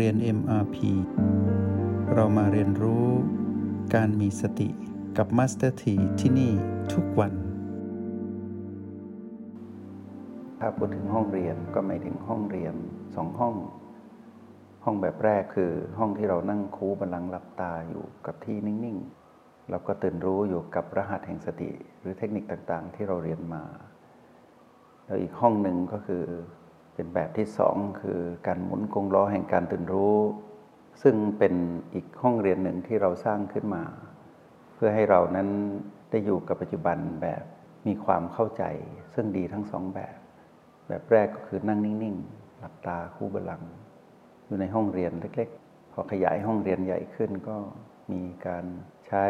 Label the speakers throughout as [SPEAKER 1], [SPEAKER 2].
[SPEAKER 1] เรียน MRP เรามาเรียนรู้การมีสติกับ Master T ที่ที่นี่ทุกวัน
[SPEAKER 2] ถ้าพูดถึงห้องเรียนก็หมายถึงห้องเรียนสองห้อง ห้องแบบแรกคือห้องที่เรานั่งคูบัลลังก์หลับตาอยู่กับที่นิ่ง ๆ เราก็ตื่นรู้อยู่กับรหัสแห่งสติ หรือเทคนิคต่างๆ ที่เราเรียนมา แล้วอีกห้องหนึ่งก็คือ เป็นแบบที่สองคือการหมุนกงล้อแห่งการตื่นรู้ ซึ่งเป็นอีกห้องเรียนหนึ่งที่เราสร้างขึ้นมา เพื่อให้เรานั้นได้อยู่กับปัจจุบันแบบมีความเข้าใจ ซึ่งดีทั้งสองแบบ แบบแรกก็คือนั่งนิ่งๆ หลับตาคู่บัลลัง อยู่ในห้องเรียนเล็กๆ พอขยายห้องเรียนใหญ่ขึ้นก็มีการใช้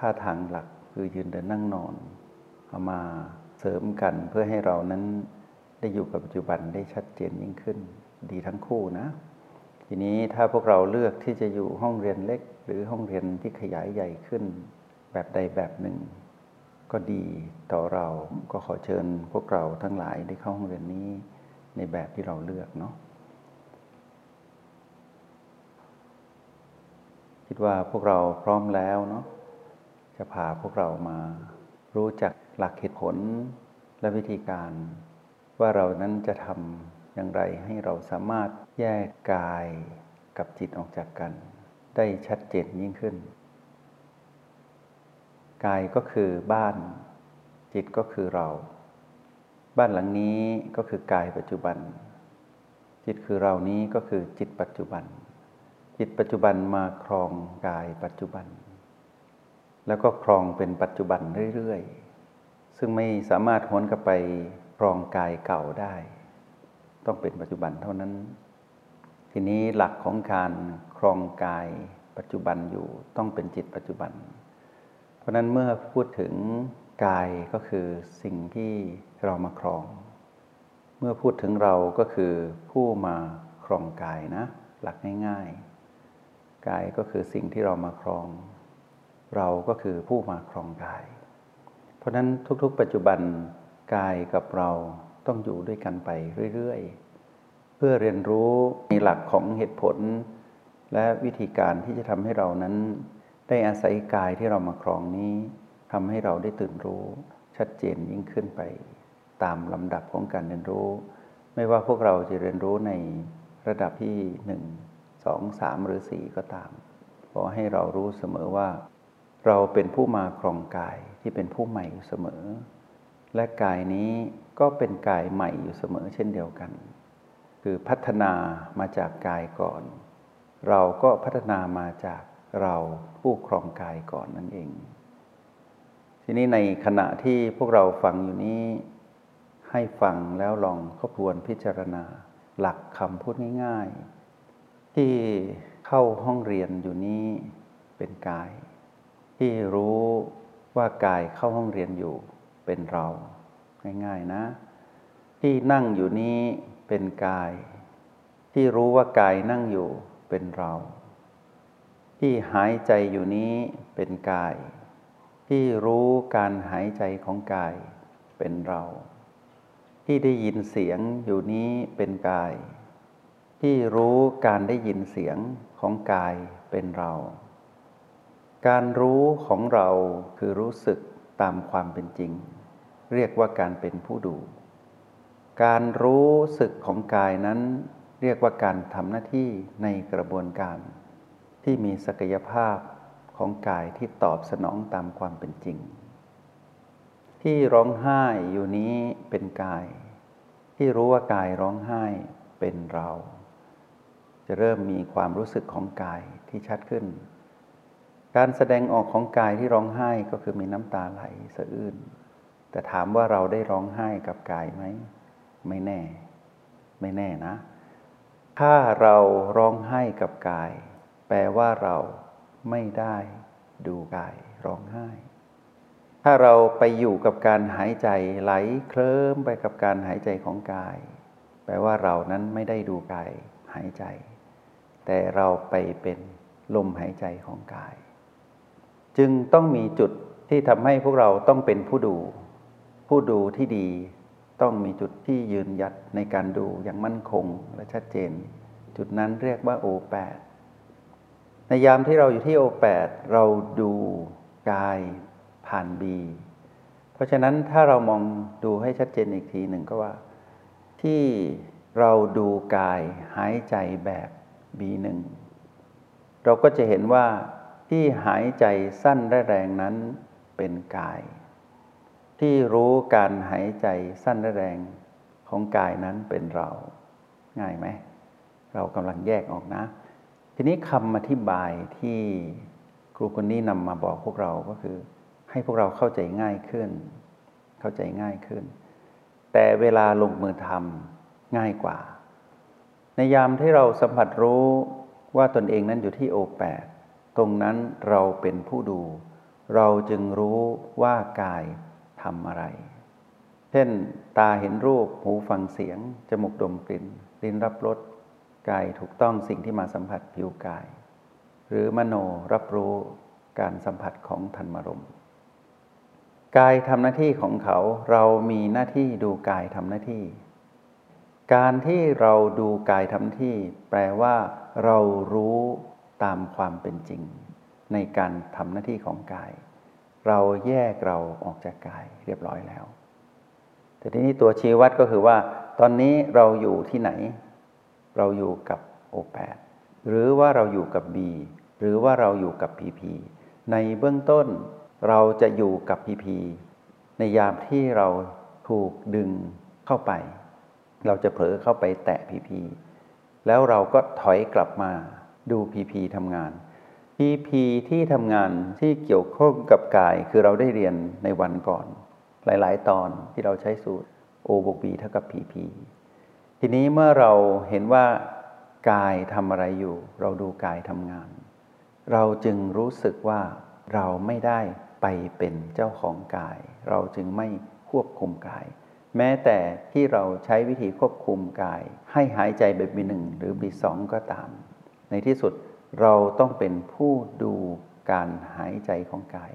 [SPEAKER 2] ท่าทางหลักคือยืนเดินนั่งนอน เอามาเสริมกันเพื่อให้เรานั้น ได้อยู่กับปัจจุบันได้ชัดเจนยิ่งขึ้น ดีทั้งคู่นะ ทีนี้ถ้าพวกเราเลือกที่จะอยู่ห้องเรียนเล็ก หรือห้องเรียนที่ขยายใหญ่ขึ้น แบบใดแบบหนึ่ง ก็ดีต่อเราก็ขอเชิญพวกเราทั้งหลายได้เข้าห้องเรียนนี้ในแบบที่เราเลือกเนาะคิดว่าพวกเราพร้อมแล้วเนาะจะพาพวกเรามารู้จักหลักเหตุผลและวิธีการ ว่าเรานั้นจะทำอย่างไรให้เราสามารถแยกกายกับจิตออกจากกัน ได้ชัดเจนยิ่งขึ้น กายก็คือบ้าน จิตก็คือเรา บ้านหลังนี้ก็คือกายปัจจุบัน จิตคือเรานี้ก็คือจิตปัจจุบัน จิตปัจจุบันมาครองกายปัจจุบัน แล้วก็ครองเป็นปัจจุบันเรื่อยๆ ซึ่งไม่สามารถหวนกลับไป รองกายเก่าได้ ต้องเป็นปัจจุบันเท่านั้น ทีนี้หลักของการครองกายปัจจุบันอยู่ต้องเป็นจิตปัจจุบัน เพราะนั้นเมื่อพูดถึงกายก็คือสิ่งที่เรามาครอง เมื่อพูดถึงเราก็คือผู้มาครองกายนะ หลักง่ายๆ กายก็คือสิ่งที่เรามาครอง เราก็คือผู้มาครองกาย เพราะนั้นทุกๆ ปัจจุบัน กายกับเราต้องอยู่ด้วยกันไปเรื่อยๆ เพื่อเรียนรู้ในหลักของเหตุผล และวิธีการที่จะทำให้เรานั้น ได้อาศัยกายที่เรามาครองนี้ทำให้เราได้ตื่นรู้ชัดเจนยิ่งขึ้นไป ตามลำดับของการเรียนรู้ ไม่ว่าพวกเราจะเรียนรู้ในระดับที่หนึ่งสองสามหรือสี่ก็ตามขอให้เรารู้เสมอว่า เราเป็นผู้มาครองกายที่เป็นผู้ใหม่อยู่เสมอ และกายนี้ก็เป็นกายใหม่อยู่เสมอเช่นเดียวกัน คือพัฒนามาจากกายก่อน เราก็พัฒนามาจากเราผู้ครองกายก่อนนั่นเอง ทีนี้ในขณะที่พวกเราฟังอยู่นี้ให้ฟังแล้วลองทบทวนพิจารณาหลักคำพูดง่ายๆ ที่เข้าห้องเรียนอยู่นี้เป็นกาย ที่รู้ว่ากายเข้าห้องเรียนอยู่ เป็นเราง่ายๆนะ ที่นั่งอยู่นี้เป็นกาย ที่รู้ว่ากายนั่งอยู่เป็นเรา ที่หายใจอยู่นี้เป็นกาย ที่รู้การหายใจของกายเป็นเรา ที่ได้ยินเสียงอยู่นี้เป็นกาย ที่รู้การได้ยินเสียงของกายเป็นเรา การรู้ของเราคือรู้สึกตามความเป็นจริง เรียกว่าการเป็นผู้ดู การรู้สึกของกายนั้น เรียกว่าการทำหน้าที่ในกระบวนการ ที่มีศักยภาพของกายที่ตอบสนองตามความเป็นจริง ที่ร้องไห้อยู่นี้เป็นกาย ที่รู้ว่ากายร้องไห้เป็นเรา จะเริ่มมีความรู้สึกของกายที่ชัดขึ้น การแสดงออกของกายที่ร้องไห้ก็คือมีน้ำตาไหลสะอื้น แต่ถามว่าเราได้ร้องไห้กับกายไหม ไม่แน่ ไม่แน่นะ ถ้าเราร้องไห้กับกาย แปลว่าเราไม่ได้ดูกายร้องไห้ ถ้าเราไปอยู่กับการหายใจไหลเคลิ้มไปกับการหายใจของกาย แปลว่าเรานั้นไม่ได้ดูกายหายใจ แต่เราไปเป็นลมหายใจของกาย จึงต้องมีจุดที่ทำให้พวกเราต้องเป็นผู้ดู ผู้ดูที่ดีต้องมีจุดที่ยืนยัดในการดูอย่างมั่นคงและชัดเจน จุดนั้นเรียกว่าโอแปดในยามที่เราอยู่ที่โอแปดเราดูกายผ่านบีเพราะฉะนั้นถ้าเรามองดูให้ชัดเจนอีกทีหนึ่งก็ว่า ที่เราดูกายหายใจแบบบีหนึ่งเราก็จะเห็นว่าที่หายใจสั้นและแรงนั้นเป็นกาย ที่รู้การหายใจสั้นและแรงของกายนั้นเป็นเรา ง่ายไหม เรากำลังแยกออกนะ ทีนี้คำอธิบายที่ครูคนนี้นำมาบอกพวกเราก็คือ ให้พวกเราเข้าใจง่ายขึ้น เข้าใจง่ายขึ้น แต่เวลาลงมือทำง่ายกว่า ในยามที่เราสัมผัสรู้ว่าตนเองนั้นอยู่ที่โอแปดตรงนั้นเราเป็นผู้ดู เราจึงรู้ว่ากาย ทำอะไร เช่น ตาเห็นรูป หูฟังเสียง จมูกดมกลิ่น ลิ้นรับรส กายถูกต้องสิ่งที่มาสัมผัสผิวกาย หรือมโนรับรู้การสัมผัสของธรรมรมกายทำหน้าที่ของเขา เรามีหน้าที่ดูกายทำหน้าที่ การที่เราดูกายทำที่ แปลว่าเรารู้ตามความเป็นจริง ในการทำหน้าที่ของกาย เราแยกเราออกจากกายเรียบร้อยแล้ว แต่ทีนี้ตัวชี้วัดก็คือว่า ตอนนี้เราอยู่ที่ไหน เราอยู่กับโอแปดหรือว่าเราอยู่กับบีหรือว่าเราอยู่กับพีพีในเบื้องต้นเราจะอยู่กับพีพีในยามที่เราถูกดึงเข้าไป เราจะเผลอเข้าไปแตะพีพีแล้วเราก็ถอยกลับมาดูพีพีทำงาน พีพีที่ทำงานที่เกี่ยวข้องกับกายคือเราได้เรียนในวันก่อน หลายๆ ตอนที่เราใช้สูตร O บวก B เท่ากับ PP ทีนี้เมื่อเราเห็นว่ากายทำอะไรอยู่ เราดูกายทำงาน เราจึงรู้สึกว่าเราไม่ได้ไปเป็นเจ้าของกาย เราจึงไม่ควบคุมกาย แม้แต่ที่เราใช้วิธีควบคุมกาย ให้หายใจแบบบีหนึ่งหรือบีสองก็ตาม ในที่สุด เราต้องเป็นผู้ดูการหายใจของกาย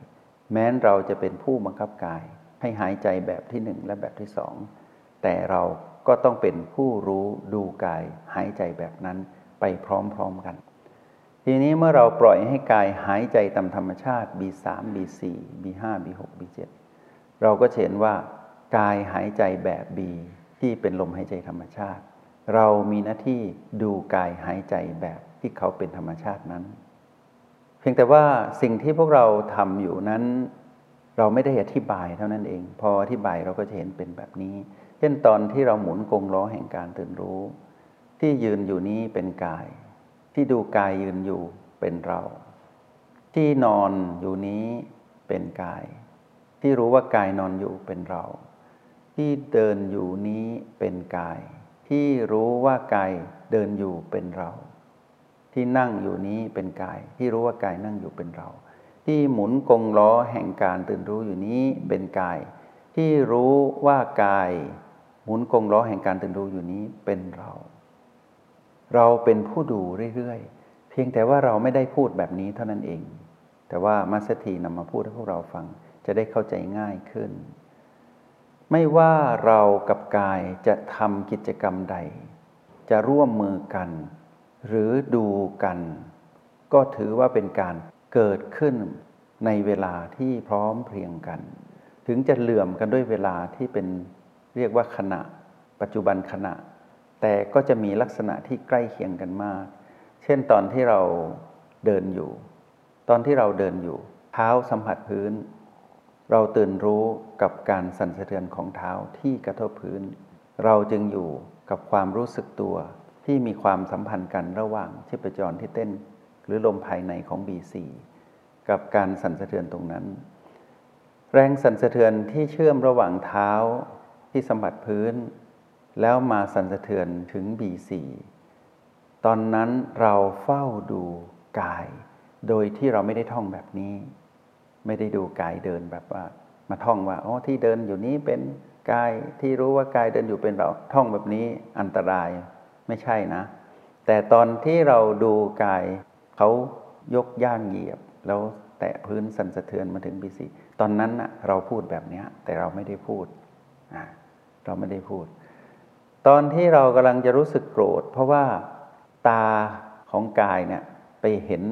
[SPEAKER 2] แม้นเราจะเป็นผู้บังคับกาย ให้หายใจแบบที่หนึ่งและแบบที่สองแต่เราก็ต้องเป็นผู้รู้ดูกายหายใจแบบนั้นไปพร้อมๆกัน ทีนี้เมื่อเราปล่อยให้กายหายใจตามธรรมชาติ B3 B4 B5 B6 B7 เราก็เห็นว่ากายหายใจแบบ B ที่เป็นลมหายใจธรรมชาติ เรามีหน้าที่ดูกายหายใจแบบ ที่เขาเป็นธรรมชาตินั้น เพียงแต่ว่าสิ่งที่พวกเราทำอยู่นั้น เราไม่ได้อธิบายเท่านั้นเอง พออธิบายเราก็จะเห็นเป็นแบบนี้ เช่นตอนที่เราหมุนกงล้อแห่งการตื่นรู้ ที่ยืนอยู่นี้เป็นกาย ที่ดูกายยืนอยู่เป็นเรา ที่นอนอยู่นี้เป็นกาย ที่รู้ว่ากายนอนอยู่เป็นเรา ที่เดินอยู่นี้เป็นกาย ที่รู้ว่ากายเดินอยู่เป็นเรา ที่นั่งอยู่นี้เป็นกาย ที่รู้ว่ากายนั่งอยู่เป็นเรา ที่หมุนกงล้อแห่งการตื่นรู้อยู่นี้เป็นกาย ที่รู้ว่ากายหมุนกงล้อแห่งการตื่นรู้อยู่นี้เป็นเรา เราเป็นผู้ดูเรื่อยๆ เพียงแต่ว่าเราไม่ได้พูดแบบนี้เท่านั้นเอง แต่ว่ามัสถีนำมาพูดให้พวกเราฟังจะได้เข้าใจง่ายขึ้น ไม่ว่าเรากับกายจะทำกิจกรรมใด จะร่วมมือกัน หรือดูกัน ก็ถือว่าเป็นการเกิดขึ้นในเวลาที่พร้อมเพรียงกัน ถึงจะเหลื่อมกันด้วยเวลาที่เป็นเรียกว่าขณะ ปัจจุบันขณะ แต่ก็จะมีลักษณะที่ใกล้เคียงกันมาก เช่นตอนที่เราเดินอยู่ ตอนที่เราเดินอยู่ เท้าสัมผัสพื้น เราตื่นรู้กับการสั่นสะเทือนของเท้าที่กระทบพื้น เราจึงอยู่กับความรู้สึกตัว ที่มีความสัมพันธ์กันระหว่างชีพจรที่เต้น หรือลมภายในของ B4 กับการสั่นสะเทือนตรงนั้น แรงสั่นสะเทือนที่เชื่อมระหว่างเท้าที่สัมผัสพื้น แล้วมาสั่นสะเทือนถึง B4 ตอนนั้นเราเฝ้าดูกาย โดยที่เราไม่ได้ท่องแบบนี้ ไม่ได้ดูกายเดินแบบว่า มาท่องว่าอ๋อที่เดินอยู่นี้เป็นกายที่รู้ว่ากายเดินอยู่เป็นเราท่องแบบนี้อันตราย ไม่ใช่นะ แต่ตอนที่เราดูกายเขายกย่างเหยียบ แล้วแตะพื้นสั่นสะเทือนมาถึงปีสีตอนนั้นนะเราพูดแบบนี้แต่เราไม่ได้พูดเราไม่ได้พูด ตอนที่เรากำลังจะรู้สึกโกรธ เพราะว่าตาของกายเนี่ยไปเห็น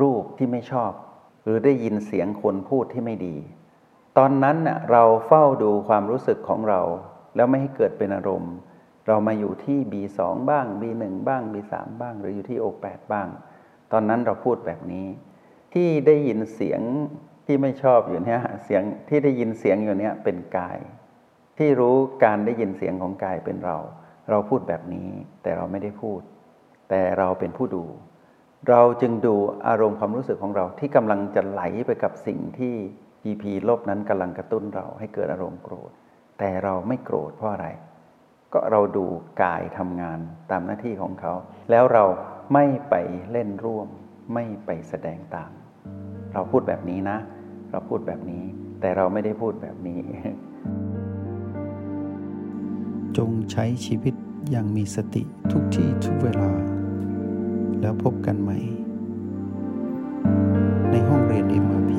[SPEAKER 2] รูปที่ไม่ชอบ หรือได้ยินเสียงคนพูดที่ไม่ดี ตอนนั้นน่ะเราเฝ้าดูความรู้สึกของเรา แล้วไม่ให้เกิดเป็นอารมณ์ เรามาอยู่ที่ B2 บ้าง B1 บ้าง B3 บ้าง หรืออยู่ที่ O8 บ้าง ตอนนั้นเราพูดแบบนี้ ที่ได้ยินเสียงที่ไม่ชอบอยู่เนี่ยเสียงที่ได้ยินเสียงอยู่เนี่ยเป็นกาย ที่รู้การได้ยินเสียงของกายเป็นเรา เราพูดแบบนี้แต่เราไม่ได้พูด แต่เราเป็นผู้ดู เราจึงดูอารมณ์ความรู้สึกของเราที่กำลังจะไหลไปกับสิ่งที่ GP ลบนั้นกำลังกระตุ้นเราให้เกิดอารมณ์โกรธ แต่เราไม่โกรธเพราะอะไร ก็เราดูกายทำงานตามหน้าที่ของเขา แล้วเราไม่ไปเล่นร่วม ไม่ไปแสดงตาม เราพูดแบบนี้นะ เราพูดแบบนี้ แต่เราไม่ได้พูดแบบนี้
[SPEAKER 1] จงใช้ชีวิตอย่างมีสติทุกที่ทุกเวลา แล้วพบกันใหม่ ในห้องเรียน MRP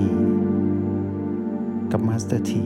[SPEAKER 1] กับมาสเตอร์ที